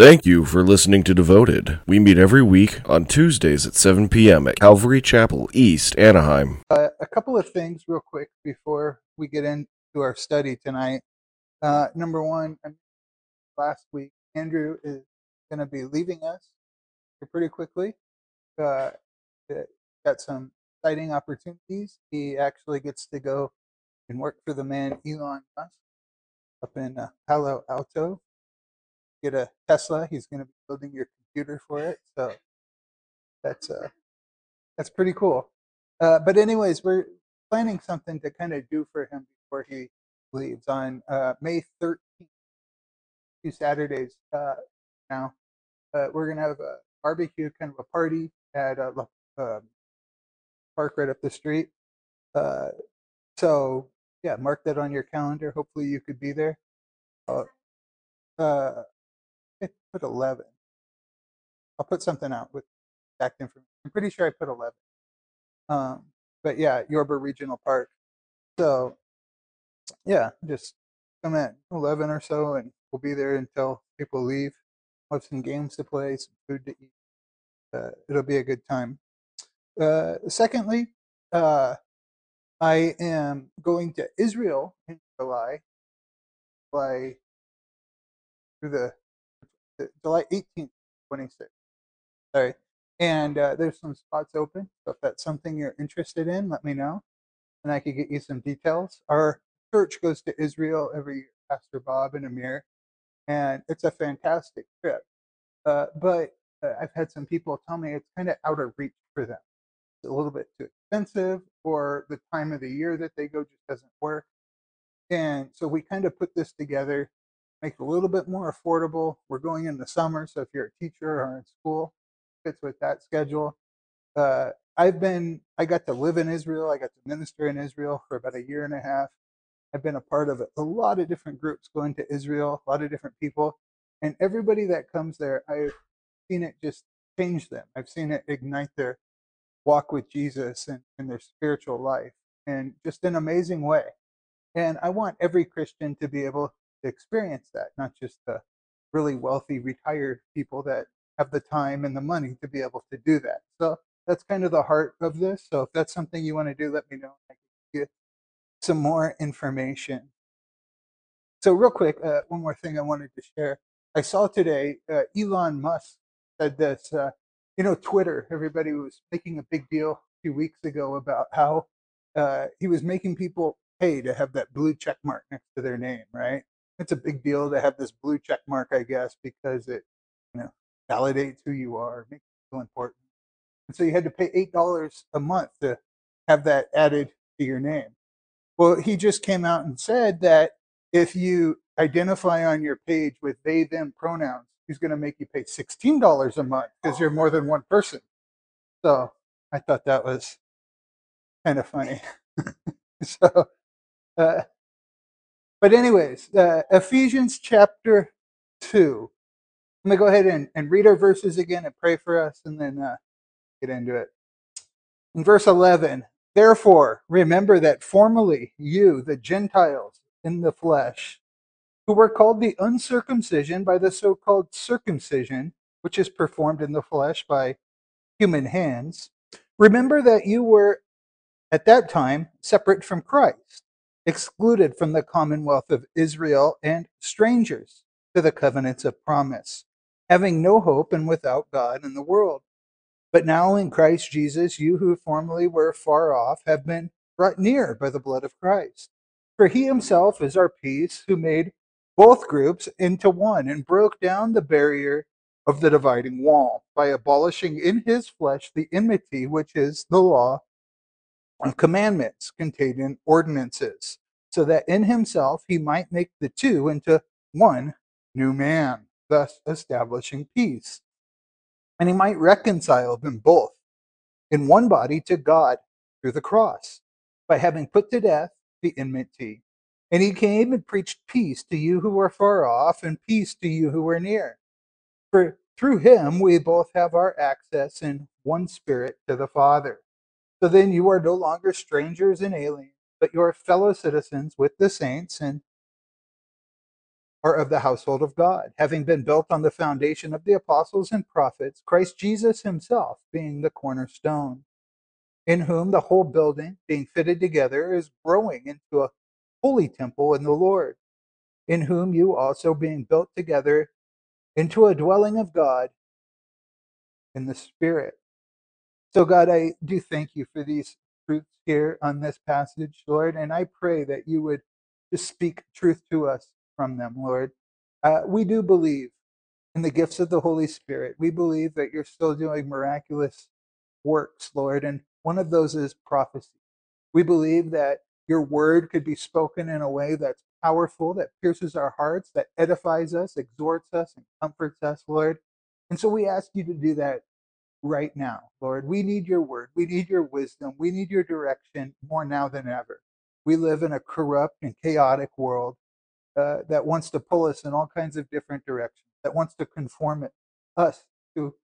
Thank you for listening to Devoted. We meet every week on Tuesdays at 7 p.m. at Calvary Chapel, East Anaheim. Uh, a couple of things, real quick, before we get into our study tonight. Uh, number one, last week, Andrew is going to be leaving us pretty quickly. Uh, got some exciting opportunities. He actually gets to go and work for the man Elon Musk up in uh, Palo Alto get a Tesla. He's going to be building your computer for it. So that's uh, that's pretty cool. Uh, but anyways, we're planning something to kind of do for him before he leaves on uh, May 13th, two Saturdays uh, now. Uh, we're gonna have a barbecue, kind of a party at a uh, park right up the street. Uh, so yeah, mark that on your calendar. Hopefully, you could be there. Uh, uh, put 11. I'll put something out with exact information. I'm pretty sure I put 11. Um, but yeah, Yorba Regional Park. So yeah, just come at 11 or so and we'll be there until people leave. We'll have some games to play, some food to eat. Uh, it'll be a good time. Uh, secondly, uh, I am going to Israel in July, July through the July 18th, 26. Sorry. And uh, there's some spots open. So if that's something you're interested in, let me know. And I could get you some details. Our church goes to Israel every year, Pastor Bob and Amir. And it's a fantastic trip. Uh, but uh, I've had some people tell me it's kind of out of reach for them. It's a little bit too expensive, or the time of the year that they go just doesn't work. And so we kind of put this together make it a little bit more affordable. We're going in the summer, so if you're a teacher or in school, fits with that schedule. Uh, I've been, I got to live in Israel. I got to minister in Israel for about a year and a half. I've been a part of a lot of different groups going to Israel, a lot of different people. And everybody that comes there, I've seen it just change them. I've seen it ignite their walk with Jesus and, and their spiritual life and just an amazing way. And I want every Christian to be able to experience that, not just the really wealthy retired people that have the time and the money to be able to do that. So that's kind of the heart of this. So if that's something you want to do, let me know. I can get some more information. So real quick, uh, one more thing I wanted to share. I saw today uh, Elon Musk said this. Uh, you know, Twitter. Everybody was making a big deal a few weeks ago about how uh, he was making people pay to have that blue check mark next to their name, right? It's a big deal to have this blue check mark, I guess, because it you know validates who you are, makes you feel important. And so you had to pay eight dollars a month to have that added to your name. Well, he just came out and said that if you identify on your page with they them pronouns, he's going to make you pay sixteen dollars a month because you're more than one person. So I thought that was kind of funny. so. Uh, but, anyways, uh, Ephesians chapter 2. I'm going to go ahead and, and read our verses again and pray for us and then uh, get into it. In verse 11, therefore, remember that formerly you, the Gentiles in the flesh, who were called the uncircumcision by the so called circumcision, which is performed in the flesh by human hands, remember that you were at that time separate from Christ excluded from the commonwealth of Israel, and strangers to the covenants of promise, having no hope and without God in the world. But now in Christ Jesus, you who formerly were far off have been brought near by the blood of Christ. For he himself is our peace, who made both groups into one and broke down the barrier of the dividing wall by abolishing in his flesh the enmity which is the law commandments contained in ordinances, so that in himself he might make the two into one new man, thus establishing peace. And he might reconcile them both in one body to God through the cross, by having put to death the enmity. And he came and preached peace to you who are far off, and peace to you who are near. For through him we both have our access in one spirit to the Father. So then you are no longer strangers and aliens, but you are fellow citizens with the saints and are of the household of God, having been built on the foundation of the apostles and prophets, Christ Jesus himself being the cornerstone, in whom the whole building, being fitted together, is growing into a holy temple in the Lord, in whom you also being built together into a dwelling of God in the Spirit. So, God, I do thank you for these truths here on this passage, Lord, and I pray that you would just speak truth to us from them, Lord. Uh, we do believe in the gifts of the Holy Spirit. We believe that you're still doing miraculous works, Lord, and one of those is prophecy. We believe that your word could be spoken in a way that's powerful, that pierces our hearts, that edifies us, exhorts us, and comforts us, Lord. And so we ask you to do that right now, Lord. We need your word. We need your wisdom. We need your direction more now than ever. We live in a corrupt and chaotic world uh, that wants to pull us in all kinds of different directions, that wants to conform it, us to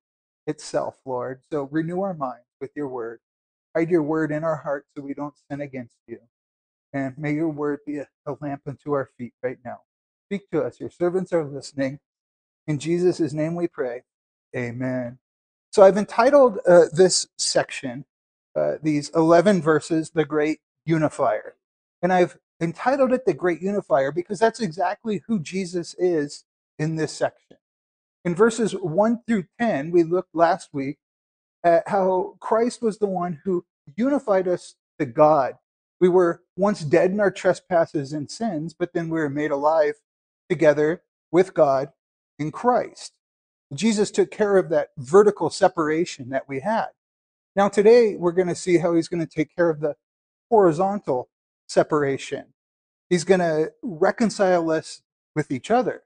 itself, Lord. So renew our minds with your word. Hide your word in our hearts so we don't sin against you. And may your word be a, a lamp unto our feet right now. Speak to us. Your servants are listening. In Jesus' name we pray. Amen. So I've entitled uh, this section, uh, these 11 verses, The Great Unifier. And I've entitled it The Great Unifier because that's exactly who Jesus is in this section. In verses 1 through 10, we looked last week at how Christ was the one who unified us to God. We were once dead in our trespasses and sins, but then we were made alive together with God in Christ. Jesus took care of that vertical separation that we had. Now, today, we're going to see how he's going to take care of the horizontal separation. He's going to reconcile us with each other.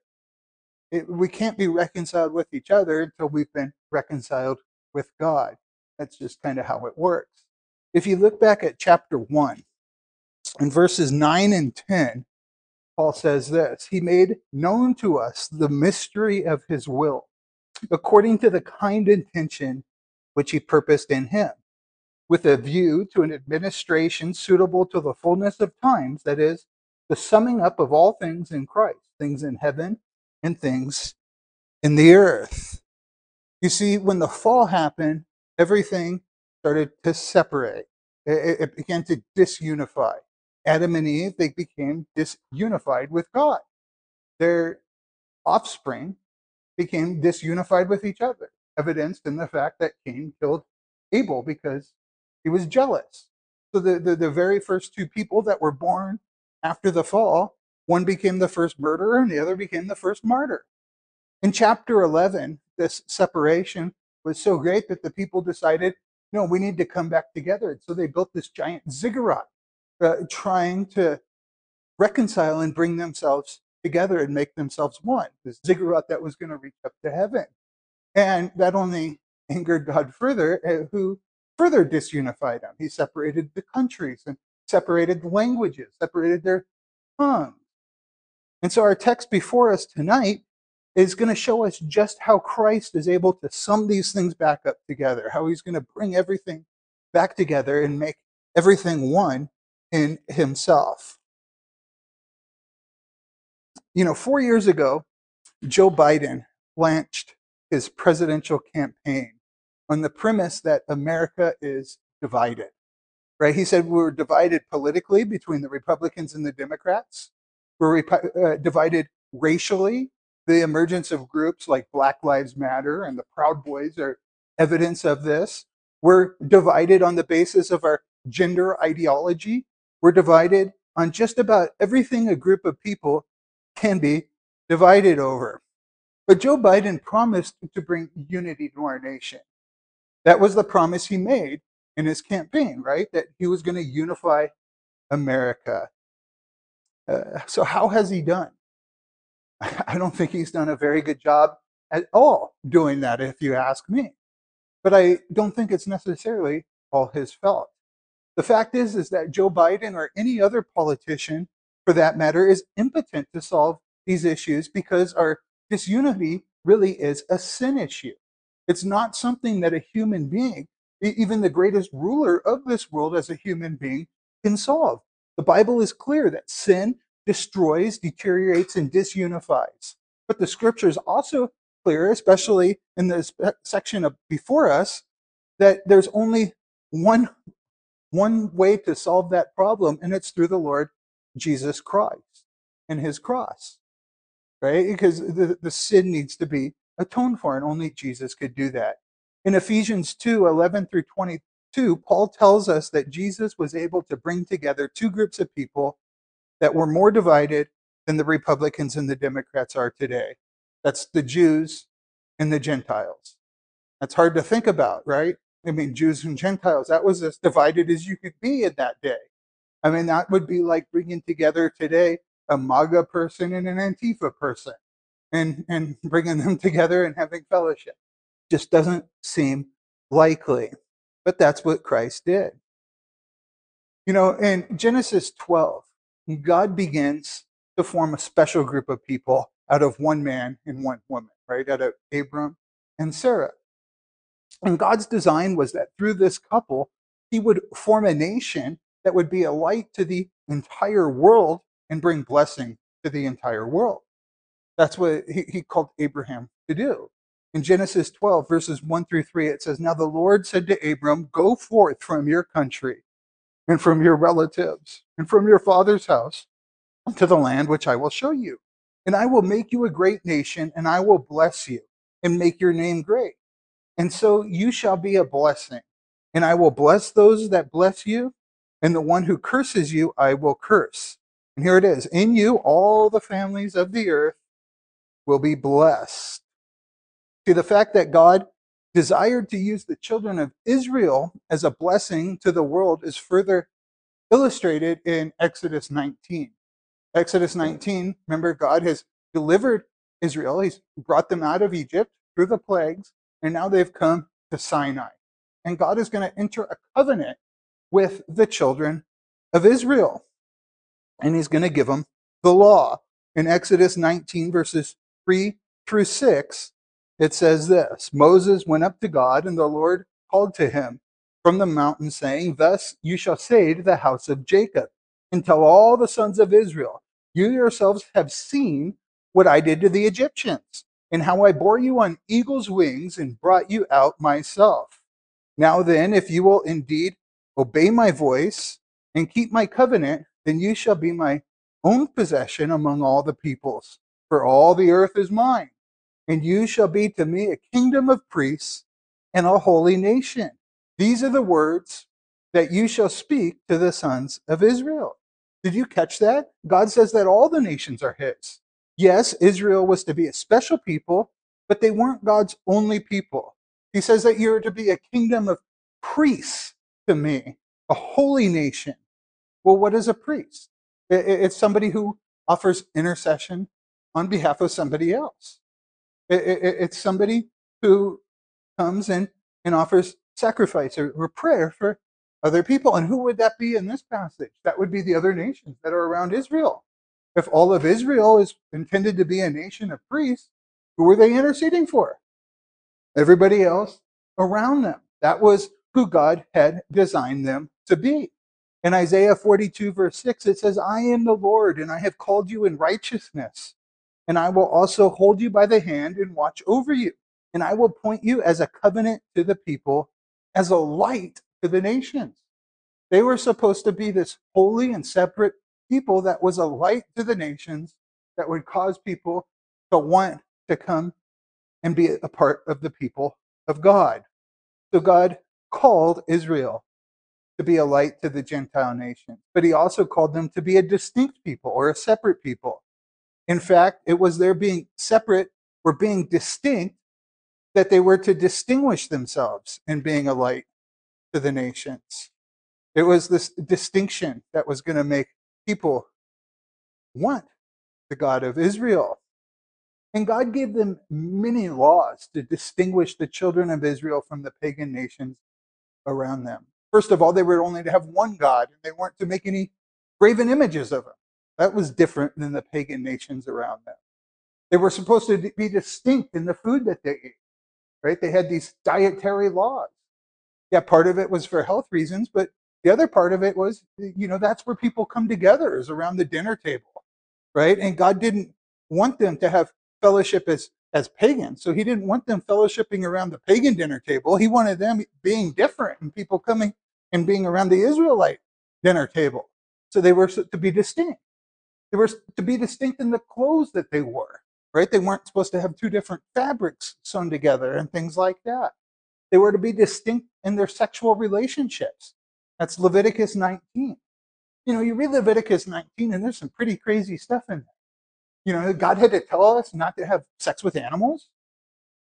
It, we can't be reconciled with each other until we've been reconciled with God. That's just kind of how it works. If you look back at chapter 1, in verses 9 and 10, Paul says this He made known to us the mystery of his will, according to the kind intention which he purposed in him, with a view to an administration suitable to the fullness of times, that is, the summing up of all things in Christ, things in heaven and things in the earth. You see, when the fall happened, everything started to separate. It, it began to disunify. Adam and Eve, they became disunified with God. Their offspring became disunified with each other, evidenced in the fact that Cain killed Abel because he was jealous. So the, the, the very first two people that were born after the fall, one became the first murderer and the other became the first martyr. In chapter 11, this separation was so great that the people decided, no, we need to come back together. And So they built this giant ziggurat, uh, trying to reconcile and bring themselves together and make themselves one. This ziggurat that was going to reach up to heaven. And that only angered God further, uh, who further disunified them. He separated the countries and separated the languages, separated their tongues. And so our text before us tonight is going to show us just how Christ is able to sum these things back up together, how he's going to bring everything back together and make everything one in himself. You know, four years ago, Joe Biden launched his presidential campaign on the premise that America is divided right? He said we're divided politically between the Republicans and the Democrats. We're uh, divided racially. The emergence of groups like Black Lives Matter and the Proud Boys are evidence of this. We're divided on the basis of our gender ideology. We're divided on just about everything a group of people can be divided over. But Joe Biden promised to bring unity to our nation. That was the promise he made in his campaign, right? That he was going to unify America. Uh, so, how has he done? I don't think he's done a very good job at all doing that, if you ask me. But I don't think it's necessarily all his fault. The fact is, is that Joe Biden or any other politician, for that matter, is impotent to solve these issues because our disunity really is a sin issue. It's not something that a human being even the greatest ruler of this world as a human being can solve. The Bible is clear that sin destroys, deteriorates, and disunifies. But the scripture is also clear, especially in the section of before us, that there's only one, one way to solve that problem, and it's through the Lord Jesus Christ and his cross, right? Because the, the sin needs to be atoned for, and only Jesus could do that. In Ephesians 2 11 through 22, Paul tells us that Jesus was able to bring together two groups of people that were more divided than the Republicans and the Democrats are today. That's the Jews and the Gentiles. That's hard to think about, right? I mean, Jews and Gentiles, that was as divided as you could be in that day. I mean, that would be like bringing together today a MAGA person and an Antifa person and, and bringing them together and having fellowship. Just doesn't seem likely. But that's what Christ did. You know, in Genesis 12, God begins to form a special group of people out of one man and one woman, right? Out of Abram and Sarah. And God's design was that through this couple, he would form a nation that would be a light to the entire world and bring blessing to the entire world. That's what he, he called Abraham to do. In Genesis 12, verses 1 through 3, it says, Now the Lord said to Abram, Go forth from your country and from your relatives and from your father's house to the land which I will show you. And I will make you a great nation, and I will bless you and make your name great. And so you shall be a blessing. And I will bless those that bless you, and the one who curses you, I will curse. And here it is In you, all the families of the earth will be blessed. See, the fact that God desired to use the children of Israel as a blessing to the world is further illustrated in Exodus 19. Exodus 19, remember, God has delivered Israel. He's brought them out of Egypt through the plagues, and now they've come to Sinai. And God is going to enter a covenant with the children of Israel. And he's going to give them the law. In Exodus 19, verses 3 through 6, it says this Moses went up to God, and the Lord called to him from the mountain, saying, Thus you shall say to the house of Jacob, and tell all the sons of Israel, You yourselves have seen what I did to the Egyptians, and how I bore you on eagle's wings and brought you out myself. Now then, if you will indeed obey my voice and keep my covenant, then you shall be my own possession among all the peoples, for all the earth is mine and you shall be to me a kingdom of priests and a holy nation. These are the words that you shall speak to the sons of Israel. Did you catch that? God says that all the nations are his. Yes, Israel was to be a special people, but they weren't God's only people. He says that you're to be a kingdom of priests to me, a holy nation. Well, what is a priest? It's somebody who offers intercession on behalf of somebody else. It, it, it's somebody who comes in and offers sacrifice or prayer for other people. And who would that be in this passage? That would be the other nations that are around Israel. If all of Israel is intended to be a nation of priests, who are they interceding for? Everybody else around them. That was who God had designed them to be. In Isaiah 42, verse 6, it says, I am the Lord, and I have called you in righteousness and I will also hold you by the hand and watch over you. And I will point you as a covenant to the people, as a light to the nations. They were supposed to be this holy and separate people that was a light to the nations that would cause people to want to come and be a part of the people of God. So God called Israel to be a light to the Gentile nations, but he also called them to be a distinct people or a separate people. In fact, it was their being separate or being distinct that they were to distinguish themselves in being a light to the nations. It was this distinction that was going to make people want the God of Israel. And God gave them many laws to distinguish the children of Israel from the pagan nations around them. First of all, they were only to have one God, and they weren't to make any graven images of him. That was different than the pagan nations around them. They were supposed to be distinct in the food that they ate, right? They had these dietary laws. Yeah, part of it was for health reasons, but the other part of it was, you know, that's where people come together is around the dinner table. right? And God didn't want them to have fellowship as as pagans. So he didn't want them fellowshipping around the pagan dinner table. He wanted them being different and people coming and being around the Israelite dinner table. So they were to be distinct. They were to be distinct in the clothes that they wore, right? They weren't supposed to have two different fabrics sewn together and things like that. They were to be distinct in their sexual relationships. That's Leviticus 19. You know, you read Leviticus 19 and there's some pretty crazy stuff in there. You know, God had to tell us not to have sex with animals,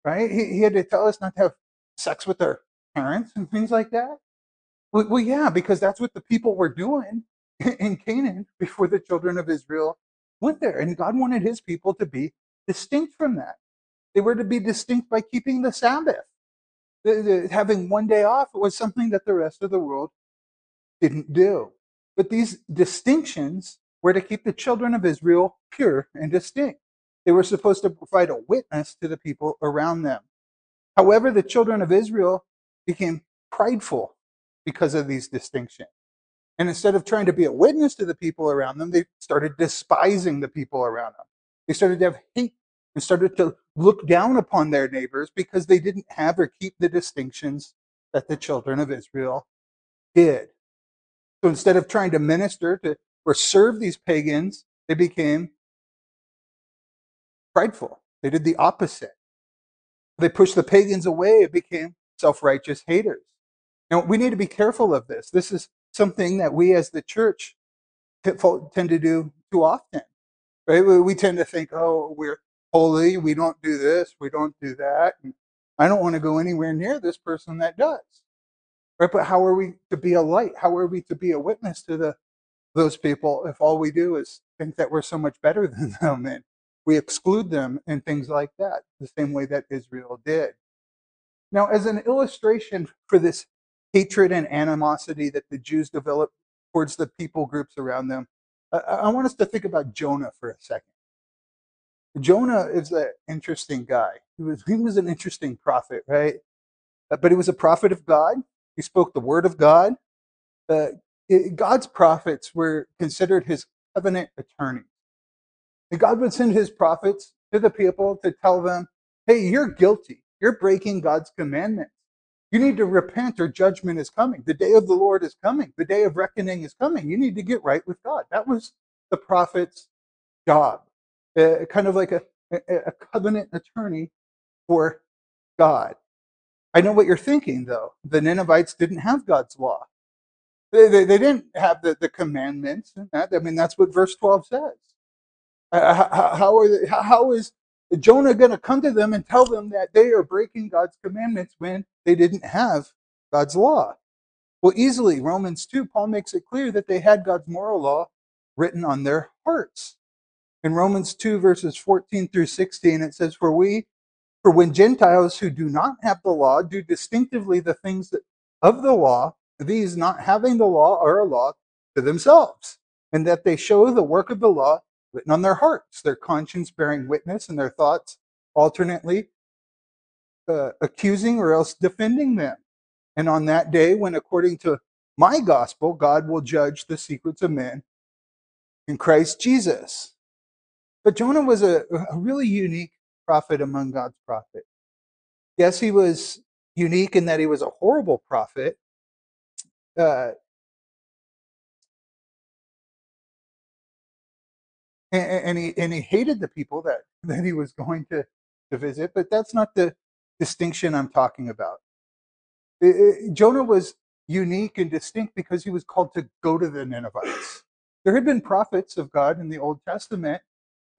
right? He, he had to tell us not to have sex with our parents and things like that. Well, well, yeah, because that's what the people were doing in Canaan before the children of Israel went there. And God wanted his people to be distinct from that. They were to be distinct by keeping the Sabbath. The, the, having one day off was something that the rest of the world didn't do. But these distinctions were to keep the children of Israel pure and distinct. They were supposed to provide a witness to the people around them. However, the children of Israel became prideful because of these distinctions. And instead of trying to be a witness to the people around them, they started despising the people around them. They started to have hate and started to look down upon their neighbors because they didn't have or keep the distinctions that the children of Israel did. So instead of trying to minister to or serve these pagans, they became prideful. They did the opposite. They pushed the pagans away. It became self righteous haters. Now, we need to be careful of this. This is something that we as the church tend to do too often. Right? We tend to think, oh, we're holy. We don't do this. We don't do that. And I don't want to go anywhere near this person that does. Right? But how are we to be a light? How are we to be a witness to the those people if all we do is think that we're so much better than them and we exclude them and things like that, the same way that Israel did. Now, as an illustration for this hatred and animosity that the Jews developed towards the people groups around them, I, want us to think about Jonah for a second. Jonah is an interesting guy. He was, he was an interesting prophet, right? But he was a prophet of God. He spoke the word of God. Uh, God's prophets were considered his covenant attorneys. God would send his prophets to the people to tell them, hey, you're guilty. You're breaking God's commandments. You need to repent or judgment is coming. The day of the Lord is coming. The day of reckoning is coming. You need to get right with God. That was the prophet's job, uh, kind of like a, a covenant attorney for God. I know what you're thinking, though. The Ninevites didn't have God's law. They, they, they didn't have the, the commandments. and That. I mean, that's what verse 12 says. Uh, how, how, are they, how is Jonah going to come to them and tell them that they are breaking God's commandments when they didn't have God's law? Well, easily, Romans 2, Paul makes it clear that they had God's moral law written on their hearts. In Romans 2, verses 14 through 16, it says, For we, for when Gentiles who do not have the law do distinctively the things that, of the law, these not having the law are a law to themselves, and that they show the work of the law written on their hearts, their conscience bearing witness, and their thoughts alternately uh, accusing or else defending them. And on that day, when according to my gospel, God will judge the secrets of men in Christ Jesus. But Jonah was a, a really unique prophet among God's prophets. Yes, he was unique in that he was a horrible prophet, uh, and, and, he and he hated the people that that he was going to to visit. But that's not the distinction I'm talking about. It, it, Jonah was unique and distinct because he was called to go to the Ninevites. There had been prophets of God in the Old Testament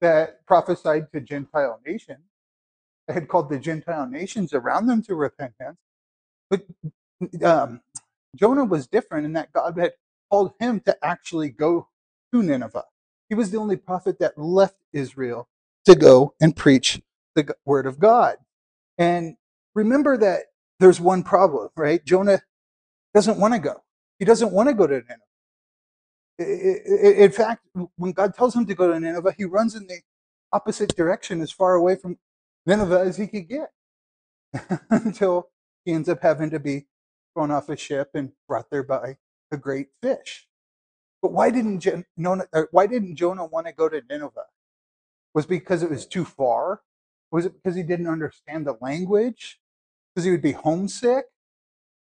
that prophesied to Gentile nations. They had called the Gentile nations around them to repentance. But um, Jonah was different in that God had called him to actually go to Nineveh. He was the only prophet that left Israel to go and preach the word of God. And remember that there's one problem, right? Jonah doesn't want to go. He doesn't want to go to Nineveh. In fact, when God tells him to go to Nineveh, he runs in the opposite direction as far away from Nineveh as he could get until he ends up having to be thrown off a ship and brought there by a great fish. But why didn't Jonah, why didn't Jonah want to go to Nineveh? Was because it was too far? Was it because he didn't understand the language? Because he would be homesick?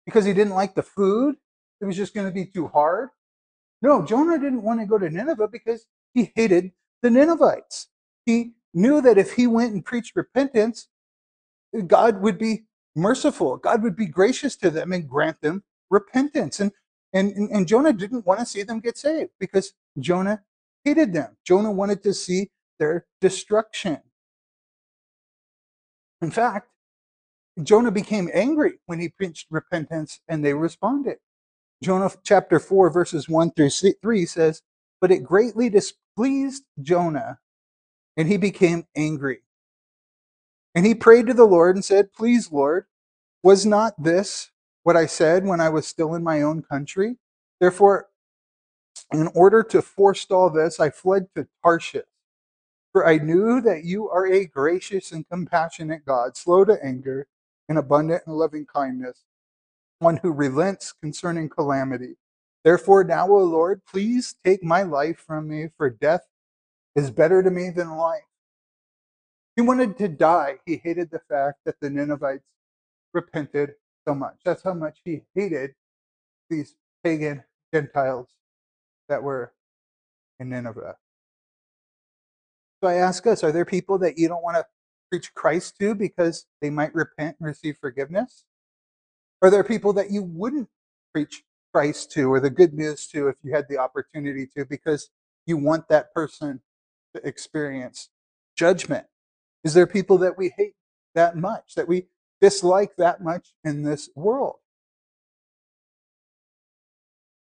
Because he didn't like the food? It was just going to be too hard? No, Jonah didn't want to go to Nineveh because he hated the Ninevites. He knew that if he went and preached repentance, God would be merciful. God would be gracious to them and grant them repentance. And, and, and Jonah didn't want to see them get saved because Jonah hated them. Jonah wanted to see their destruction. In fact, Jonah became angry when he preached repentance and they responded. Jonah chapter 4, verses 1 through 3 says, But it greatly displeased Jonah, and he became angry. And he prayed to the Lord and said, Please, Lord, was not this what I said when I was still in my own country? Therefore, in order to forestall this, I fled to Tarshish. For I knew that you are a gracious and compassionate God, slow to anger and abundant in loving kindness, one who relents concerning calamity. Therefore, now, O Lord, please take my life from me, for death is better to me than life. He wanted to die. He hated the fact that the Ninevites repented so much. That's how much he hated these pagan Gentiles that were in Nineveh. So I ask us are there people that you don't want to preach Christ to because they might repent and receive forgiveness? Are there people that you wouldn't preach Christ to or the good news to if you had the opportunity to because you want that person to experience judgment? Is there people that we hate that much, that we dislike that much in this world?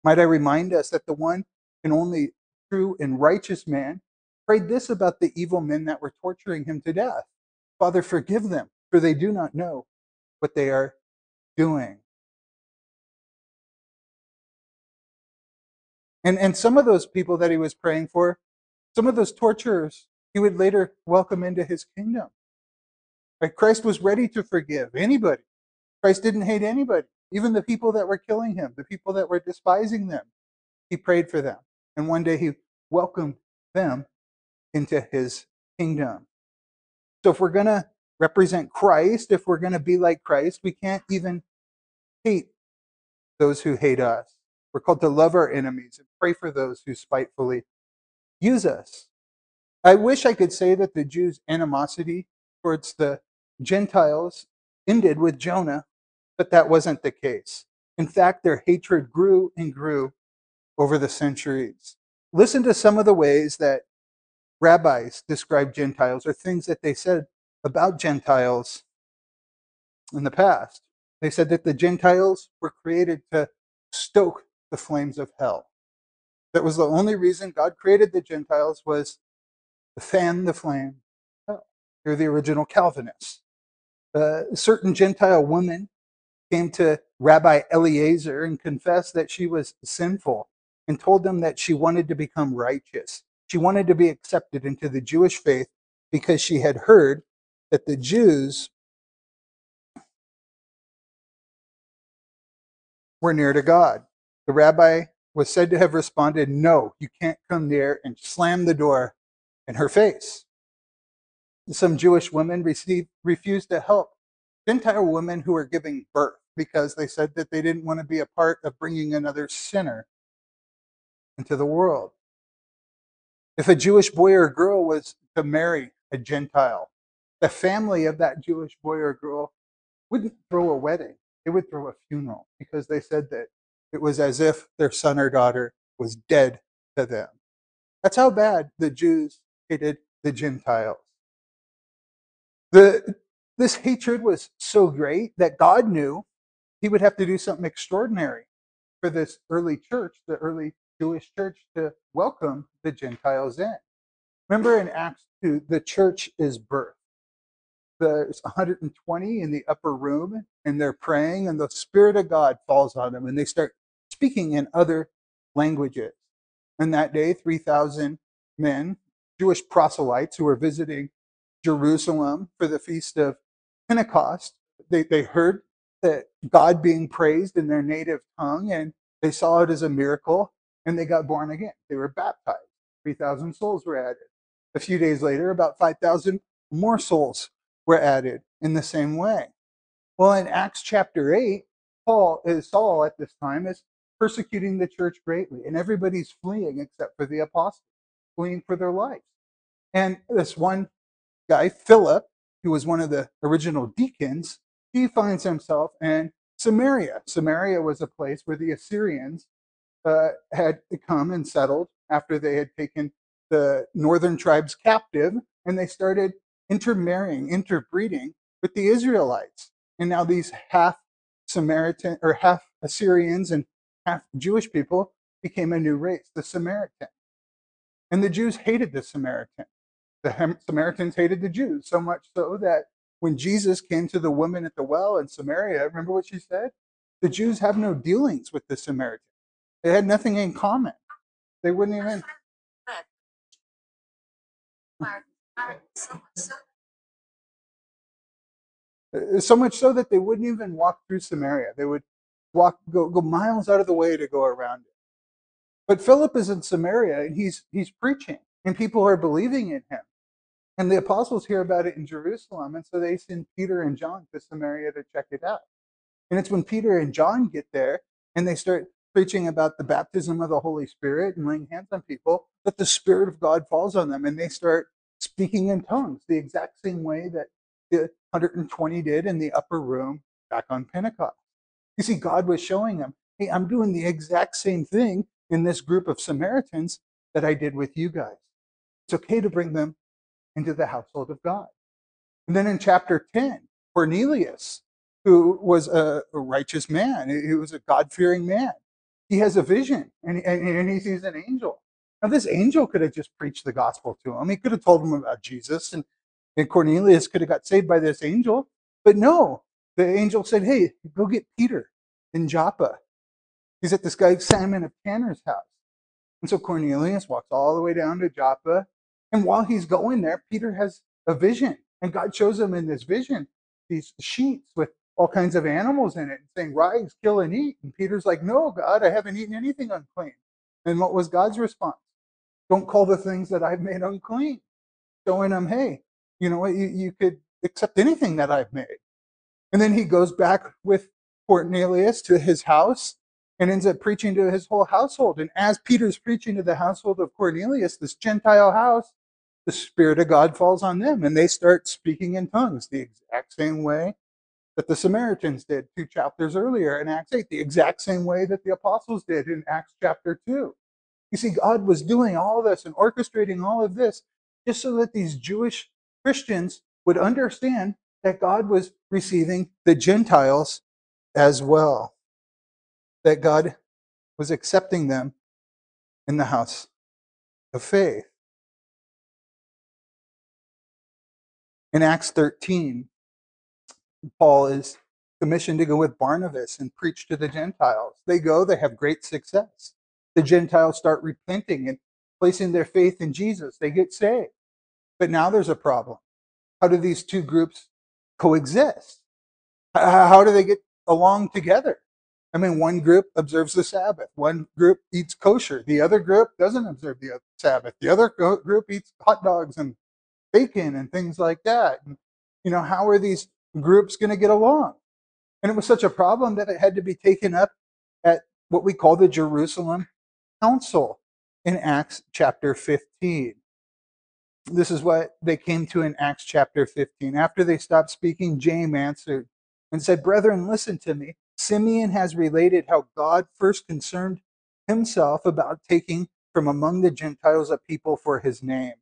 Might I remind us that the one and only true and righteous man prayed this about the evil men that were torturing him to death Father, forgive them, for they do not know what they are doing. And, and some of those people that he was praying for, some of those torturers, he would later welcome into his kingdom. Right? Christ was ready to forgive anybody. Christ didn't hate anybody, even the people that were killing him, the people that were despising them. He prayed for them. And one day he welcomed them into his kingdom. So if we're going to represent Christ, if we're going to be like Christ, we can't even hate those who hate us. We're called to love our enemies and pray for those who spitefully use us. I wish I could say that the Jews' animosity towards the Gentiles ended with Jonah, but that wasn't the case. In fact, their hatred grew and grew over the centuries. Listen to some of the ways that rabbis describe Gentiles or things that they said about Gentiles in the past. They said that the Gentiles were created to stoke the flames of hell. That was the only reason God created the Gentiles was fan the flame hell. They're the original Calvinists. Uh, a certain Gentile woman came to Rabbi Eliezer and confessed that she was sinful and told them that she wanted to become righteous. She wanted to be accepted into the Jewish faith because she had heard that the Jews were near to God. The rabbi was said to have responded, No, you can't come near, and slammed the door in her face. Some Jewish women received, refused to help Gentile women who were giving birth because they said that they didn't want to be a part of bringing another sinner into the world. If a Jewish boy or girl was to marry a Gentile, the family of that Jewish boy or girl wouldn't throw a wedding, they would throw a funeral because they said that it was as if their son or daughter was dead to them. That's how bad the Jews hated the Gentiles. The, this hatred was so great that God knew he would have to do something extraordinary for this early church, the early Jewish church, to welcome the Gentiles in. Remember in Acts 2, the church is birth. There's 120 in the upper room, and they're praying, and the Spirit of God falls on them, and they start speaking in other languages. And that day, 3,000 men, Jewish proselytes who were visiting Jerusalem for the feast of Pentecost, they, they heard that God being praised in their native tongue, and they saw it as a miracle. and they got born again. They were baptized. 3,000 souls were added. A few days later, about 5,000 more souls were added in the same way. Well, in Acts chapter 8, Paul is Saul at this time is persecuting the church greatly, and everybody's fleeing except for the apostles, fleeing for their lives. And this one guy, Philip, who was one of the original deacons, he finds himself in Samaria. Samaria was a place where the Assyrians uh, had come and settled after they had taken the northern tribes captive, and they started intermarrying, interbreeding with the Israelites. And now these half Samaritan or half Assyrians and half Jewish people became a new race, the Samaritan. And the Jews hated the Samaritan. The Samaritans hated the Jews so much so that when Jesus came to the woman at the well in Samaria, remember what she said? The Jews have no dealings with the Samaritan. They had nothing in common. They wouldn't even. Uh, so much so that they wouldn't even walk through Samaria. They would walk go, go miles out of the way to go around it. But Philip is in Samaria and he's he's preaching and people are believing in him. And the apostles hear about it in Jerusalem, and so they send Peter and John to Samaria to check it out. And it's when Peter and John get there and they start preaching about the baptism of the Holy Spirit and laying hands on people that the Spirit of God falls on them and they start speaking in tongues the exact same way that the 120 did in the upper room back on Pentecost. You see, God was showing them, hey, I'm doing the exact same thing in this group of Samaritans that I did with you guys. It's okay to bring them into the household of God. And then in chapter 10, Cornelius, who was a righteous man, he was a God fearing man, he has a vision and, and, and he sees an angel. Now, this angel could have just preached the gospel to him. He could have told him about Jesus, and, and Cornelius could have got saved by this angel. But no, the angel said, Hey, go get Peter in Joppa. He's at this guy Simon of Tanner's house. And so Cornelius walks all the way down to Joppa. And while he's going there, Peter has a vision. And God shows him in this vision these sheets with all kinds of animals in it and saying, Rise, kill, and eat. And Peter's like, No, God, I haven't eaten anything unclean. And what was God's response? Don't call the things that I've made unclean. Showing him, Hey, you know what? You, you could accept anything that I've made. And then he goes back with Cornelius to his house and ends up preaching to his whole household. And as Peter's preaching to the household of Cornelius, this Gentile house, the Spirit of God falls on them and they start speaking in tongues the exact same way that the Samaritans did two chapters earlier in Acts 8, the exact same way that the apostles did in Acts chapter 2. You see, God was doing all this and orchestrating all of this just so that these Jewish Christians would understand that God was receiving the Gentiles as well, that God was accepting them in the house of faith. In Acts 13, Paul is commissioned to go with Barnabas and preach to the Gentiles. They go, they have great success. The Gentiles start repenting and placing their faith in Jesus. They get saved. But now there's a problem. How do these two groups coexist? How do they get along together? I mean, one group observes the Sabbath, one group eats kosher, the other group doesn't observe the Sabbath, the other group eats hot dogs and bacon and things like that. And, you know, how are these groups going to get along? And it was such a problem that it had to be taken up at what we call the Jerusalem Council in Acts chapter 15. This is what they came to in Acts chapter 15. After they stopped speaking, James answered and said, Brethren, listen to me. Simeon has related how God first concerned himself about taking from among the Gentiles a people for his name.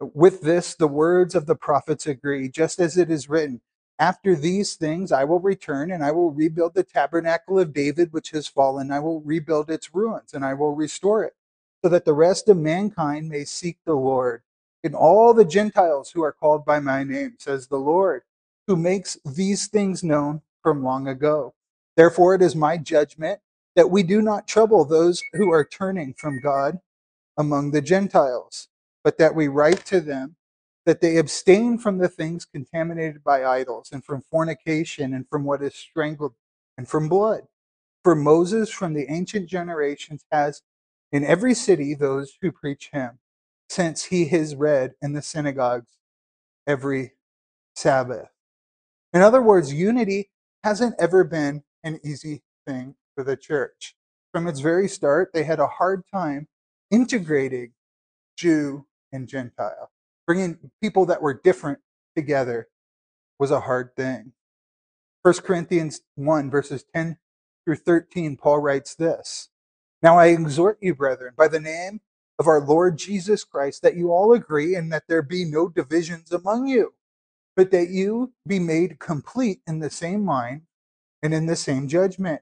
With this, the words of the prophets agree, just as it is written After these things I will return, and I will rebuild the tabernacle of David, which has fallen. I will rebuild its ruins, and I will restore it, so that the rest of mankind may seek the Lord. And all the Gentiles who are called by my name, says the Lord, who makes these things known from long ago. Therefore, it is my judgment that we do not trouble those who are turning from God among the Gentiles but that we write to them that they abstain from the things contaminated by idols, and from fornication, and from what is strangled, and from blood. For Moses from the ancient generations has in every city those who preach him, since he is read in the synagogues every Sabbath. In other words, unity hasn't ever been an easy thing for the church. From its very start, they had a hard time integrating Jew and Gentile. Bringing people that were different together was a hard thing. 1 Corinthians 1, verses 10 through 13, Paul writes this Now I exhort you, brethren, by the name of our Lord Jesus Christ, that you all agree and that there be no divisions among you, but that you be made complete in the same mind and in the same judgment.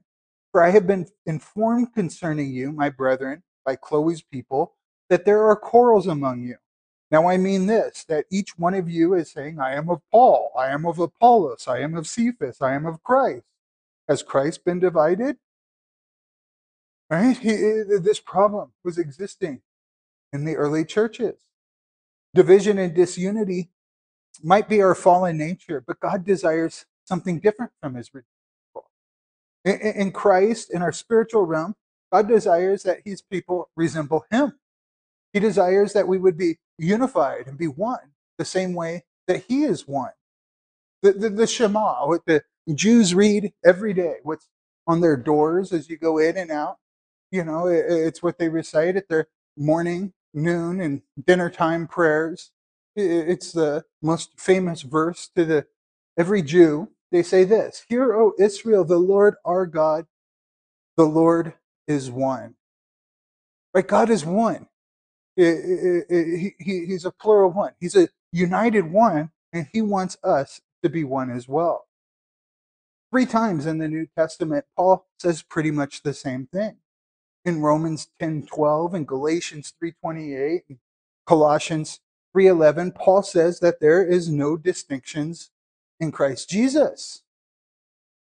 For I have been informed concerning you, my brethren, by Chloe's people, that there are quarrels among you. Now I mean this, that each one of you is saying, I am of Paul, I am of Apollos, I am of Cephas, I am of Christ. Has Christ been divided? Right? He, this problem was existing in the early churches. Division and disunity might be our fallen nature, but God desires something different from his people. In, in Christ, in our spiritual realm, God desires that his people resemble him. He desires that we would be unified and be one the same way that he is one. The, the, the Shema, what the Jews read every day, what's on their doors as you go in and out, you know, it, it's what they recite at their morning, noon, and dinner time prayers. It, it's the most famous verse to the every Jew. They say this Hear, O Israel, the Lord our God, the Lord is one. Right? God is one. He, he, he's a plural one. He's a united one, and he wants us to be one as well. Three times in the New Testament, Paul says pretty much the same thing. In Romans 10:12 and Galatians 3:28 and Colossians 3:11, Paul says that there is no distinctions in Christ Jesus.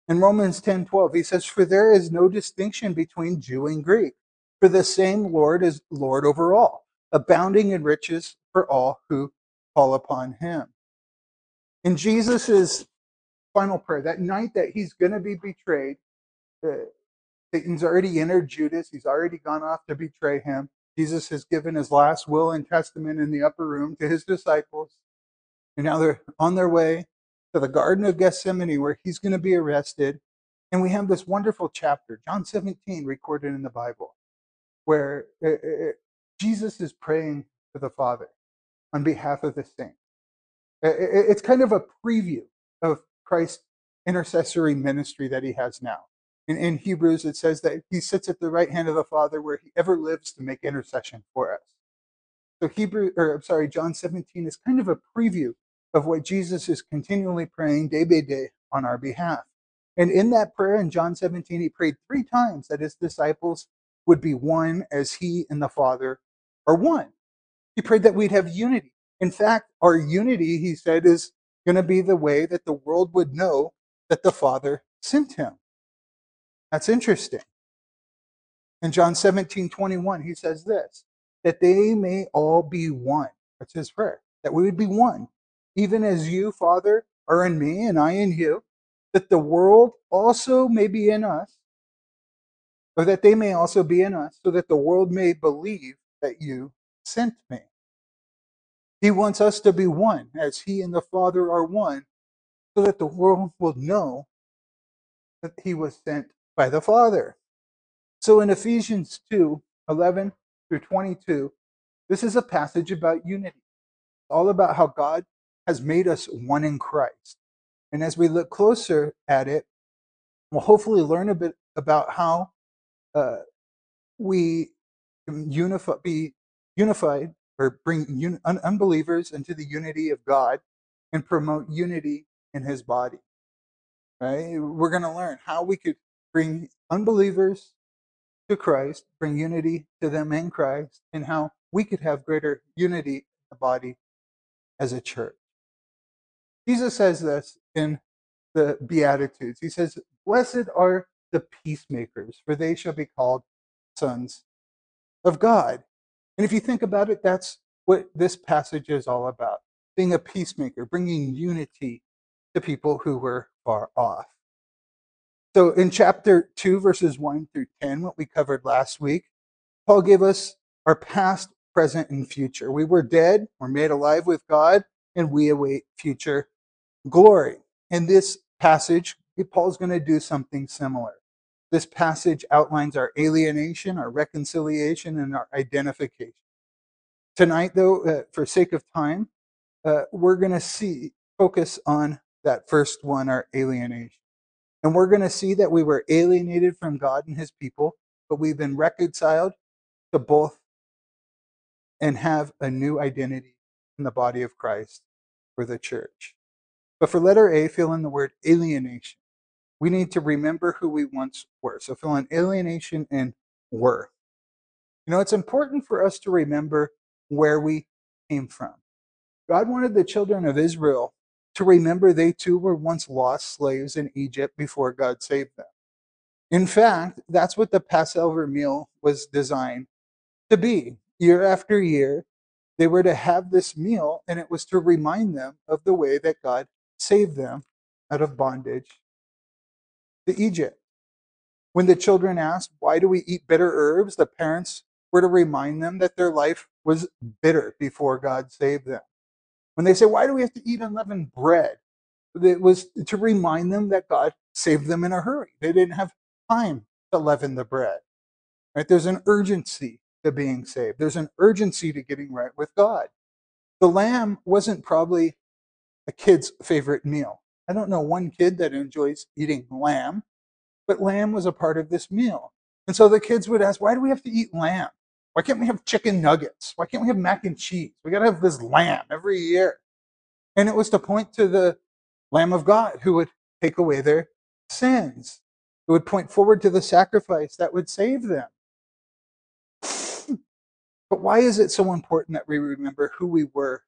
In Romans 10:12, he says, "For there is no distinction between Jew and Greek, for the same Lord is Lord over all, abounding in riches for all who call upon him." In Jesus' final prayer, that night that he's going to be betrayed, uh, Satan's already entered Judas. He's already gone off to betray him. Jesus has given his last will and testament in the upper room to his disciples. And now they're on their way to the Garden of Gethsemane where he's going to be arrested. And we have this wonderful chapter, John 17, recorded in the Bible, where uh, uh, Jesus is praying to the Father on behalf of the saints. It's kind of a preview of Christ's intercessory ministry that he has now. In, in Hebrews, it says that he sits at the right hand of the Father where he ever lives to make intercession for us. So Hebrew, or I'm sorry, John 17 is kind of a preview of what Jesus is continually praying day by day on our behalf. And in that prayer in John 17, he prayed three times that his disciples would be one as he and the Father are one. He prayed that we'd have unity. In fact, our unity, he said, is going to be the way that the world would know that the Father sent him. That's interesting. In John 17, 21, he says this that they may all be one. That's his prayer. That we would be one, even as you, Father, are in me and I in you, that the world also may be in us, or that they may also be in us, so that the world may believe that you sent me. He wants us to be one, as He and the Father are one, so that the world will know that He was sent by the Father. So in Ephesians 2 11 through 22, this is a passage about unity, all about how God has made us one in Christ. And as we look closer at it, we'll hopefully learn a bit about how uh, we unify, be unified or bring un- unbelievers into the unity of God and promote unity in his body. Right? We're going to learn how we could bring unbelievers to Christ, bring unity to them in Christ, and how we could have greater unity in the body as a church. Jesus says this in the Beatitudes. He says, Blessed are the peacemakers, for they shall be called sons of God. And if you think about it, that's what this passage is all about being a peacemaker, bringing unity to people who were far off. So in chapter 2, verses 1 through 10, what we covered last week, Paul gave us our past, present, and future. We were dead, we're made alive with God, and we await future glory. In this passage, Paul's going to do something similar. This passage outlines our alienation, our reconciliation, and our identification. Tonight, though, uh, for sake of time, uh, we're going to see focus on that first one, our alienation. And we're going to see that we were alienated from God and his people, but we've been reconciled to both and have a new identity in the body of Christ for the church. But for letter A, fill in the word alienation. We need to remember who we once were. So fill in alienation and were. You know, it's important for us to remember where we came from. God wanted the children of Israel to remember they too were once lost slaves in Egypt before God saved them. In fact, that's what the Passover meal was designed to be. Year after year, they were to have this meal, and it was to remind them of the way that God saved them out of bondage to Egypt. When the children asked, Why do we eat bitter herbs? the parents were to remind them that their life was bitter before God saved them. When they say, Why do we have to eat unleavened bread? It was to remind them that God saved them in a hurry. They didn't have time to leaven the bread. Right? There's an urgency to being saved. There's an urgency to getting right with God. The lamb wasn't probably a kid's favorite meal. I don't know one kid that enjoys eating lamb, but lamb was a part of this meal. And so the kids would ask, why do we have to eat lamb? Why can't we have chicken nuggets? Why can't we have mac and cheese? We got to have this lamb every year. And it was to point to the Lamb of God who would take away their sins. It would point forward to the sacrifice that would save them. But why is it so important that we remember who we were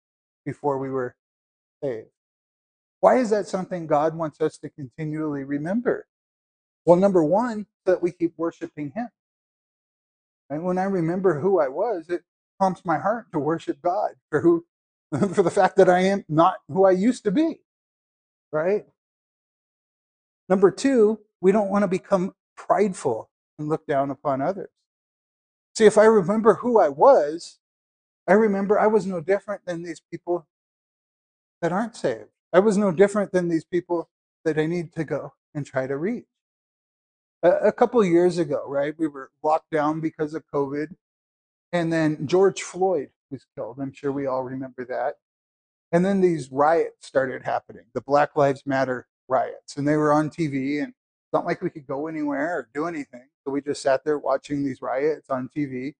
before we were saved? Why is that something God wants us to continually remember? Well, number one, that we keep worshiping Him. And when I remember who I was, it prompts my heart to worship God for who for the fact that I am not who I used to be. Right? Number two, we don't want to become prideful and look down upon others. See, if I remember who I was, I remember I was no different than these people that aren't saved. I was no different than these people that I need to go and try to reach a, couple years ago, right? We were locked down because of COVID. And then George Floyd was killed. I'm sure we all remember that. And then these riots started happening, the Black Lives Matter riots. And they were on TV, and it's not like we could go anywhere or do anything. So we just sat there watching these riots on TV.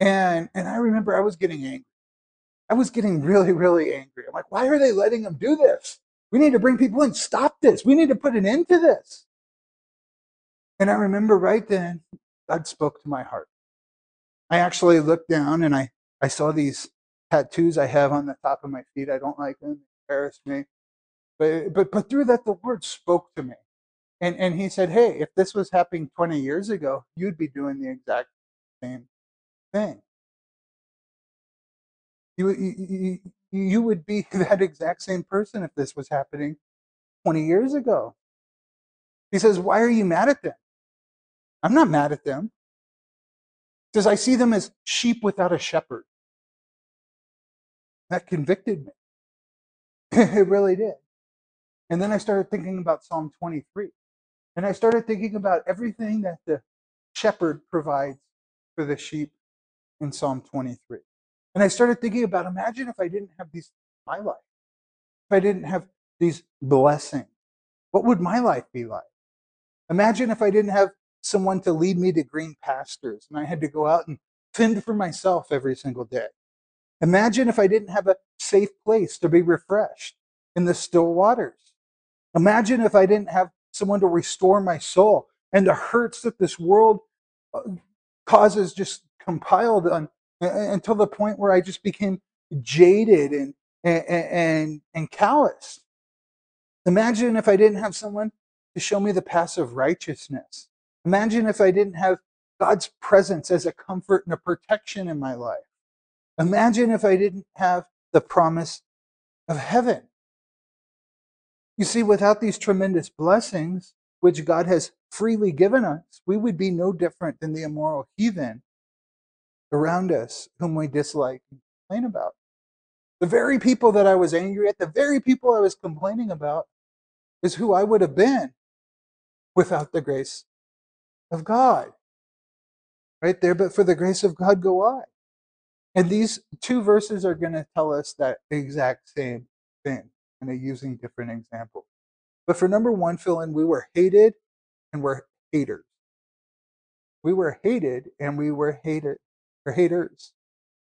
And, and I remember I was getting angry. I was getting really, really angry. I'm like, why are they letting them do this? We need to bring people in. Stop this. We need to put an end to this. And I remember right then, God spoke to my heart. I actually looked down and I, I saw these tattoos I have on the top of my feet. I don't like them, they embarrass me. But, but, but through that, the word spoke to me. And, and He said, Hey, if this was happening 20 years ago, you'd be doing the exact same thing. You, you, you would be that exact same person if this was happening 20 years ago. He says, Why are you mad at them? I'm not mad at them. He says, I see them as sheep without a shepherd. That convicted me. it really did. And then I started thinking about Psalm 23. And I started thinking about everything that the shepherd provides for the sheep in Psalm 23. And I started thinking about imagine if I didn't have these my life. If I didn't have these blessings, what would my life be like? Imagine if I didn't have someone to lead me to green pastures, and I had to go out and fend for myself every single day. Imagine if I didn't have a safe place to be refreshed in the still waters. Imagine if I didn't have someone to restore my soul and the hurts that this world uh, causes just compiled on until the point where I just became jaded and and and, and calloused. Imagine if I didn't have someone to show me the path of righteousness Imagine if I didn't have God's presence as a comfort and a protection in my life. Imagine if I didn't have the promise of heaven. You see, without these tremendous blessings, which God has freely given us, we would be no different than the immoral heathen around us whom we dislike and complain about. The very people that I was angry at, the very people I was complaining about, is who I would have been without the grace of God. Right there, but for the grace of God go I. And these two verses are going to tell us that exact same thing, and they're using different examples. But for number one, fill in, we were hated and we're haters. We were hated and we were hated or haters.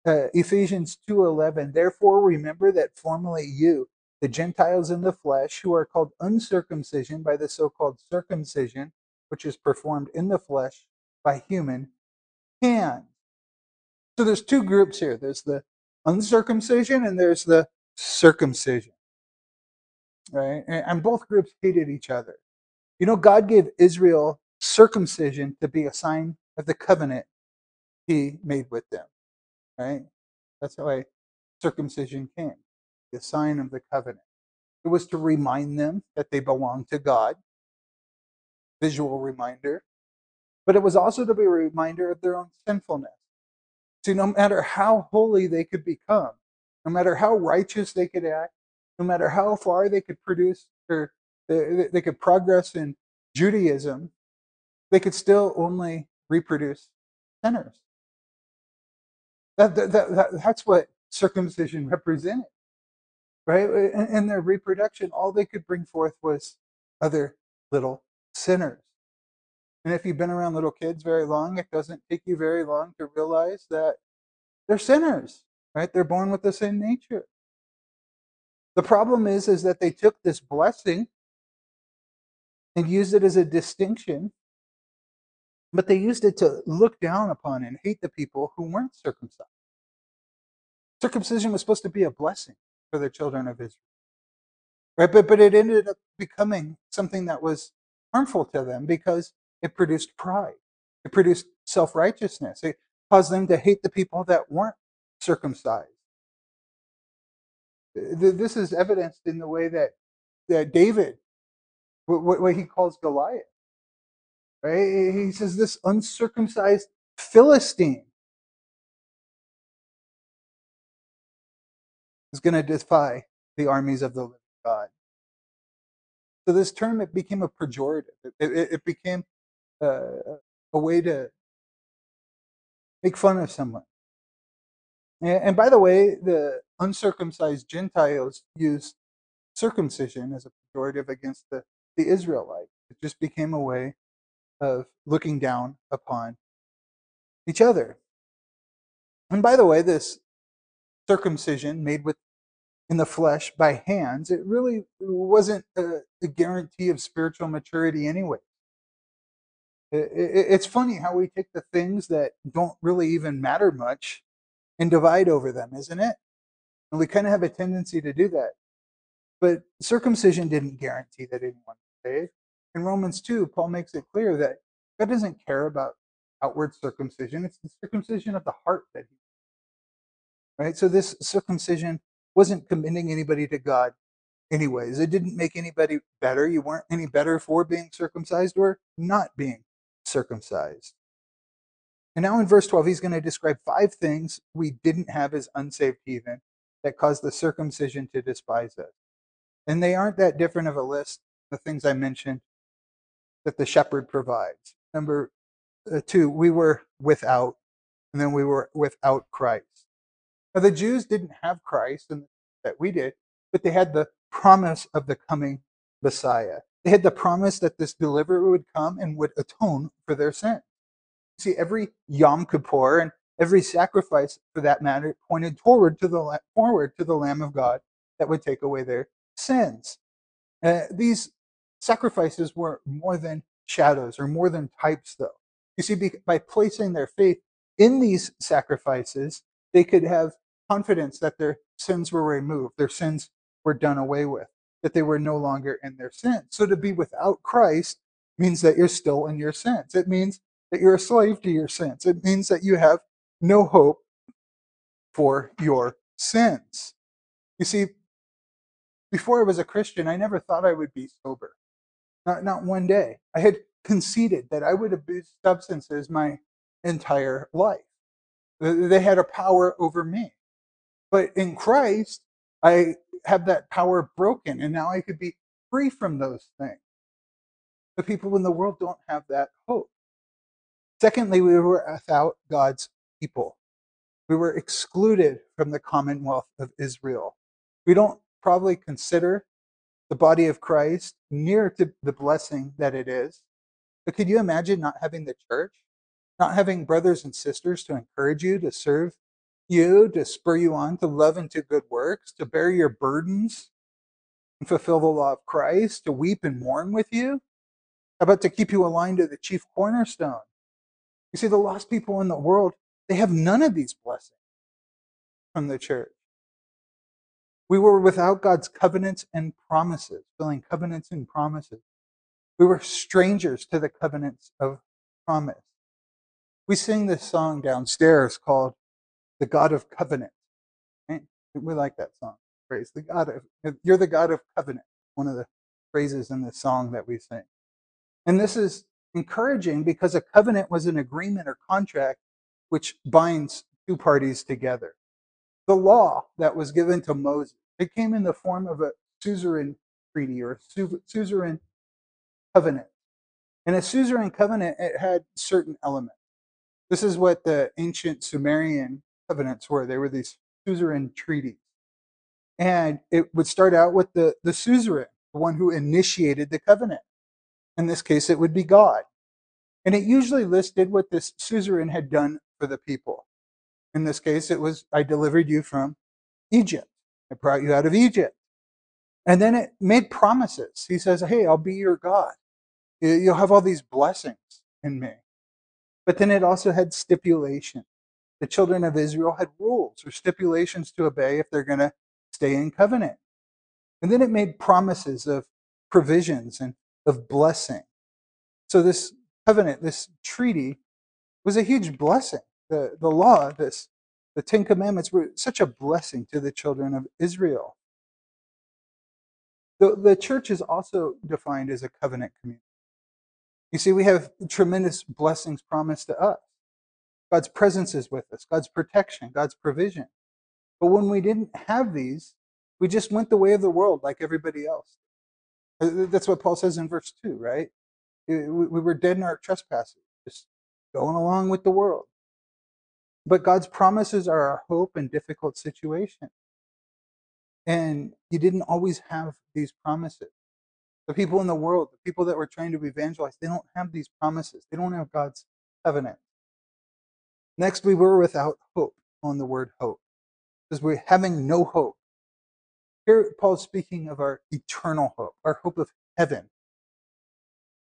Uh, Ephesians 2:11 Therefore remember that formerly you the Gentiles in the flesh who are called uncircumcision by the so-called circumcision which is performed in the flesh by human hands. So there's two groups here. There's the uncircumcision and there's the circumcision. Right? And both groups hated each other. You know, God gave Israel circumcision to be a sign of the covenant he made with them. Right? That's why circumcision came, the sign of the covenant. It was to remind them that they belonged to God, visual reminder, but it was also to be a reminder of their own sinfulness. See, no matter how holy they could become, no matter how righteous they could act, no matter how far they could produce or they, could progress in Judaism, they could still only reproduce sinners. That, that, that, that's what circumcision represented, right? In, in their reproduction, all they could bring forth was other little sinners. And if you've been around little kids very long, it doesn't take you very long to realize that they're sinners, right? They're born with the sin nature. The problem is, is that they took this blessing and used it as a distinction, but they used it to look down upon and hate the people who weren't circumcised. Circumcision was supposed to be a blessing for the children of Israel. Right? But, but it ended up becoming something that was harmful to them because it produced pride. It produced self righteousness. It caused them to hate the people that weren't circumcised. This is evidenced in the way that, that David, what, what he calls Goliath, right? He says, This uncircumcised Philistine is going to defy the armies of the living God. So this term it became a pejorative. It, it, it became uh, a way to make fun of someone. And, and by the way, the uncircumcised Gentiles used circumcision as a pejorative against the, the Israelites. It just became a way of looking down upon each other. And by the way, this circumcision made with in the flesh by hands, it really wasn't a, a guarantee of spiritual maturity anyway. It, it, it's funny how we take the things that don't really even matter much and divide over them, isn't it? And we kind of have a tendency to do that. But circumcision didn't guarantee that anyone was saved. In Romans 2, Paul makes it clear that God doesn't care about outward circumcision, it's the circumcision of the heart that he right? So this circumcision wasn't committing anybody to God anyways. It didn't make anybody better. You weren't any better for being circumcised or not being circumcised. And now in verse 12, he's going to describe five things we didn't have as unsaved heathen that caused the circumcision to despise us. And they aren't that different of a list, the things I mentioned that the shepherd provides. Number uh, two, we were without, and then we were without Christ. Now, the Jews didn't have Christ and that we did, but they had the promise of the coming Messiah. They had the promise that this deliverer would come and would atone for their sin. See, every Yom Kippur and every sacrifice, for that matter, pointed toward to the forward to the Lamb of God that would take away their sins. Uh, these sacrifices were more than shadows or more than types, though. You see, by placing their faith in these sacrifices, they could have confidence that their sins were removed, their sins were done away with, that they were no longer in their sins. So to be without Christ means that you're still in your sins. It means that you're a slave to your sins. It means that you have no hope for your sins. You see, before I was a Christian, I never thought I would be sober. Not, not one day. I had conceded that I would abuse substances my entire life. They had a power over me. But in Christ, I have that power broken, and now I could be free from those things. The people in the world don't have that hope. Secondly, we were without God's people. We were excluded from the commonwealth of Israel. We don't probably consider the body of Christ near to the blessing that it is. But could you imagine not having the church, not having brothers and sisters to encourage you, to serve you, to spur you on to love and to good works, to bear your burdens and fulfill the law of Christ, to weep and mourn with you? How about to keep you aligned to the chief cornerstone? You see, the lost people in the world, they have none of these blessings from the church. We were without God's covenants and promises, filling covenants and promises. We were strangers to the covenants of promise. We sing this song downstairs called The God of Covenant. Right? We like that song. Praise the God of, you're the God of covenant. One of the phrases in this song that we sing. And this is encouraging because a covenant was an agreement or contract which binds two parties together. The law that was given to Moses, it came in the form of a suzerain treaty or suzerain covenant. And a suzerain covenant, it had certain elements. This is what the ancient Sumerian covenants were. They were these suzerain treaties. And it would start out with the, the suzerain, the one who initiated the covenant. In this case, it would be God. And it usually listed what this suzerain had done for the people. In this case, it was, I delivered you from Egypt. I brought you out of Egypt. And then it made promises. He says, Hey, I'll be your God. You'll have all these blessings in me. But then it also had stipulation. The children of Israel had rules or stipulations to obey if they're going to stay in covenant. And then it made promises of provisions and of blessing. So this covenant, this treaty, was a huge blessing. The, the law, this, the Ten Commandments were such a blessing to the children of Israel. The, the church is also defined as a covenant community. You see, we have tremendous blessings promised to us. God's presence is with us, God's protection, God's provision. But when we didn't have these, we just went the way of the world like everybody else. That's what Paul says in verse 2, right? Eh, we were dead in our trespasses, just going along with the world. But God's promises are our hope in difficult situations. And you didn't always have these promises. The people in the world, the people that were trying to evangelize, they don't have these promises. They don't have God's covenant. Next, we were without hope on the word hope. Because we're having no hope. Here, Paul's speaking of our eternal hope, our hope of heaven.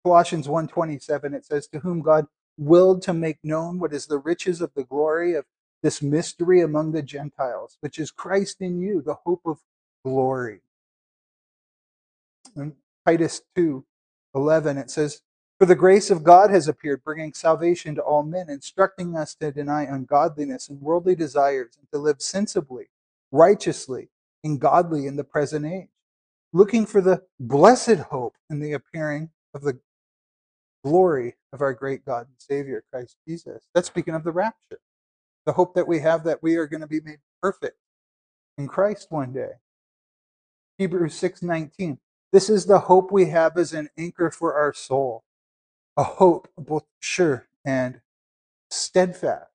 Colossians 1.27, it says, To whom God willed to make known what is the riches of the glory of this mystery among the Gentiles, which is Christ in you, the hope of glory. Titus 2 11, it says, For the grace of God has appeared, bringing salvation to all men, instructing us to deny ungodliness and worldly desires, and to live sensibly, righteously, and godly in the present age, looking for the blessed hope in the appearing of the glory of our great God and Savior, Christ Jesus. That's speaking of the rapture, the hope that we have that we are going to be made perfect in Christ one day. Hebrews 6:19. This is the hope we have as an anchor for our soul, a hope both sure and steadfast.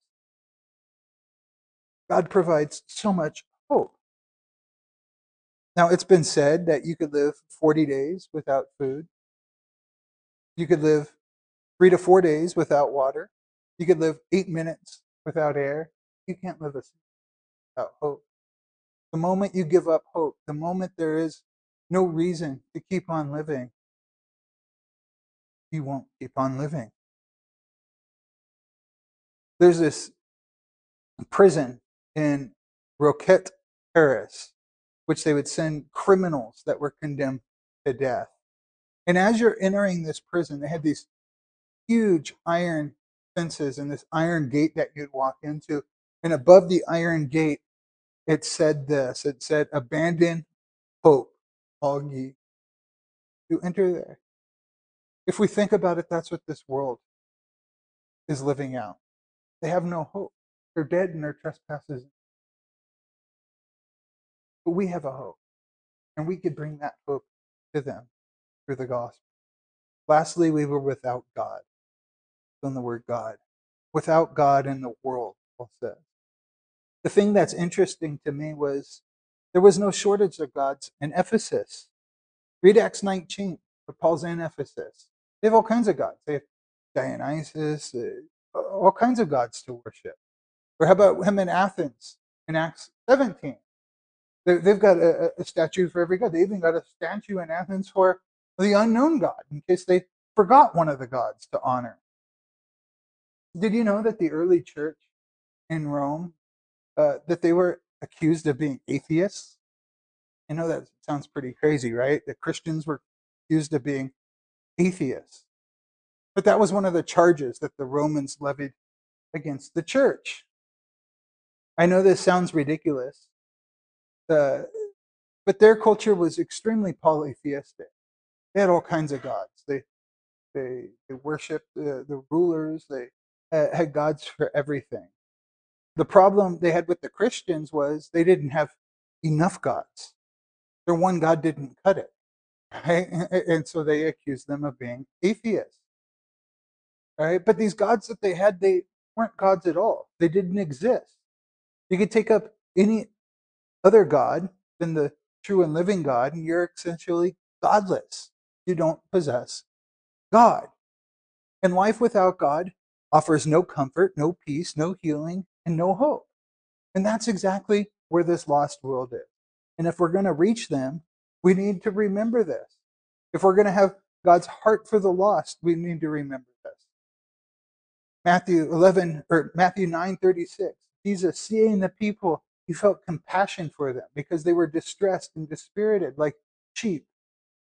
God provides so much hope. Now, it's been said that you could live 40 days without food. You could live three to four days without water. You could live eight minutes without air. You can't live a without hope. The moment you give up hope, the moment there is no reason to keep on living, you won't keep on living. There's this prison in Roquette, Paris, which they would send criminals that were condemned to death. And as you're entering this prison, they had these huge iron fences and this iron gate that you'd walk into. And above the iron gate, it said this it said, Abandon hope, all ye who enter there. If we think about it, that's what this world is living out. They have no hope. They're dead in their trespasses. But we have a hope, and we could bring that hope to them through the gospel. Lastly, we were without God. On the word God. Without God in the world, Paul says. The thing that's interesting to me was there was no shortage of gods in Ephesus. Read Acts 19, where Paul's in Ephesus. They have all kinds of gods. They have Dionysus, all kinds of gods to worship. Or how about him in Athens in Acts 17? They've got a, a statue for every god. They even got a statue in Athens for the unknown God in case they forgot one of the gods to honor. Did you know that the early church in Rome uh, that they were accused of being atheists? I know that sounds pretty crazy, right? The Christians were accused of being atheists. But that was one of the charges that the Romans levied against the church. I know this sounds ridiculous, uh, but their culture was extremely polytheistic. They had all kinds of gods. They they, they worshipped the, the rulers. They had gods for everything. The problem they had with the Christians was they didn't have enough gods. Their one God didn't cut it. Right? And so they accused them of being atheists. Right? But these gods that they had, they weren't gods at all. They didn't exist. You could take up any other God than the true and living God, and you're essentially godless. You don't possess God. And life without God offers no comfort, no peace, no healing, and no hope. And that's exactly where this lost world is. And if we're going to reach them, we need to remember this. If we're going to have God's heart for the lost, we need to remember this. Matthew 11 or Matthew 9:36. Jesus seeing the people he felt compassion for them because they were distressed and dispirited, like sheep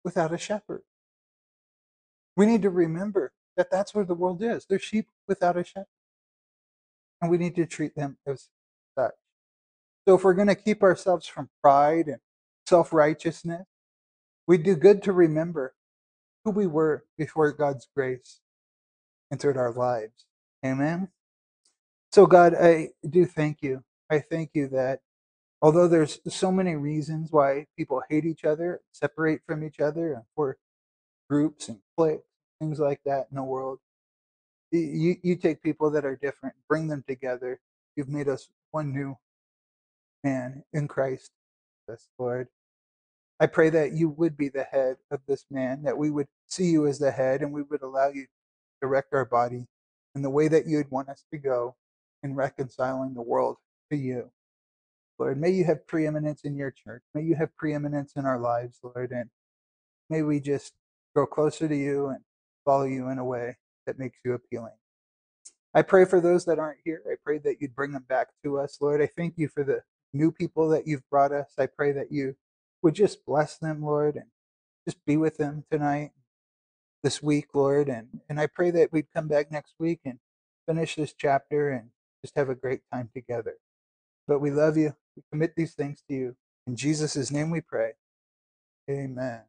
without a shepherd. We need to remember that that's where the world is. They're sheep without a shepherd. And we need to treat them as such. So if we're going to keep ourselves from pride and self righteousness, we do good to remember who we were before God's grace entered our lives. Amen. So, God, I do thank you I thank you that although there's so many reasons why people hate each other, separate from each other, and for groups and cliques, things like that in the world, you, you take people that are different, bring them together. You've made us one new man in Christ, this Lord. I pray that you would be the head of this man, that we would see you as the head, and we would allow you to direct our body in the way that you'd want us to go in reconciling the world to you. Lord, may you have preeminence in your church. May you have preeminence in our lives, Lord, and may we just grow closer to you and follow you in a way that makes you appealing. I pray for those that aren't here. I pray that you'd bring them back to us, Lord. I thank you for the new people that you've brought us. I pray that you would just bless them, Lord, and just be with them tonight, this week, Lord. And, and I pray that we'd come back next week and finish this chapter and just have a great time together. But we love you. We commit these things to you. In Jesus' name we pray. Amen.